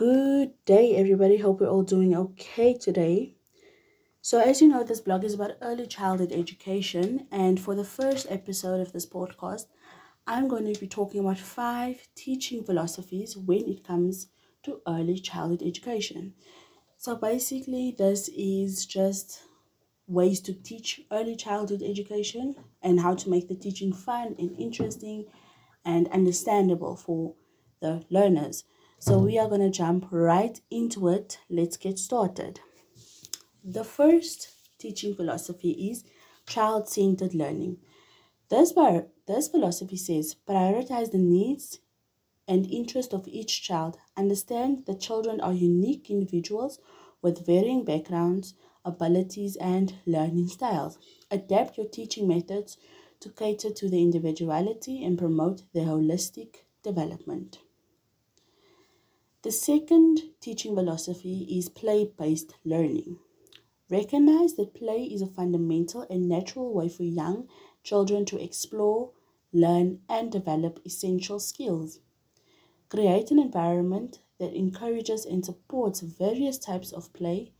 Good day, everybody. Hope we're all doing okay today. So, as you know, this blog is about early childhood education, and for the first episode of this podcast, I'm going to be talking about five teaching philosophies when it comes to early childhood education. So, basically, this is just ways to teach early childhood education and how to make the teaching fun and interesting and understandable for the learners. So we are going to jump right into it. Let's get started. The first teaching philosophy is child centered learning. This, bar- this philosophy says prioritize the needs and interest of each child. Understand that children are unique individuals with varying backgrounds, abilities, and learning styles. Adapt your teaching methods to cater to the individuality and promote their holistic development. The second teaching philosophy is play based learning. Recognize that play is a fundamental and natural way for young children to explore, learn, and develop essential skills. Create an environment that encourages and supports various types of play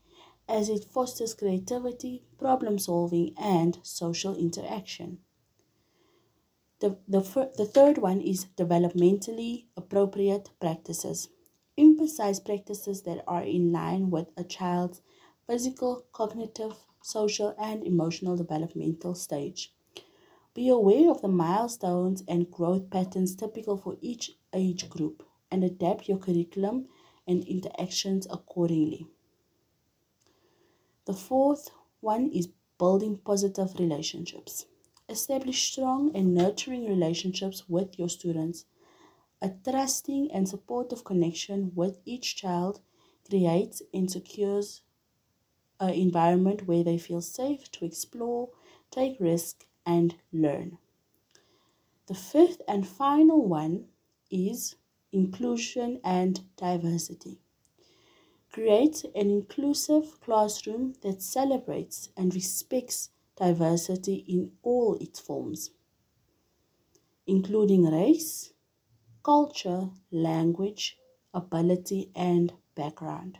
as it fosters creativity, problem solving, and social interaction. The, the, the third one is developmentally appropriate practices. Emphasize practices that are in line with a child's physical, cognitive, social, and emotional developmental stage. Be aware of the milestones and growth patterns typical for each age group and adapt your curriculum and interactions accordingly. The fourth one is building positive relationships. Establish strong and nurturing relationships with your students. A trusting and supportive connection with each child creates and secures an environment where they feel safe to explore, take risks, and learn. The fifth and final one is inclusion and diversity. Create an inclusive classroom that celebrates and respects diversity in all its forms, including race, culture, language, ability, and background.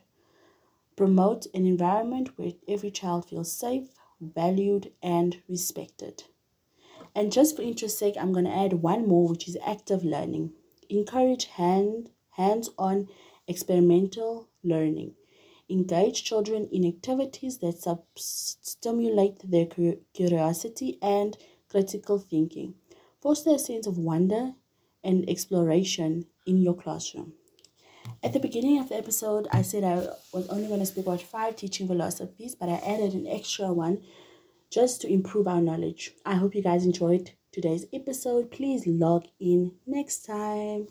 Promote an environment where every child feels safe, valued, and respected. And just for interest sake, I'm going to add one more, which is active learning. Encourage hand, hands-on experimental learning. Engage children in activities that sub- stimulate their curiosity and critical thinking. Foster a sense of wonder and exploration in your classroom. At the beginning of the episode, I said I was only going to speak about five teaching philosophies, but I added an extra one just to improve our knowledge. I hope you guys enjoyed today's episode. Please log in next time.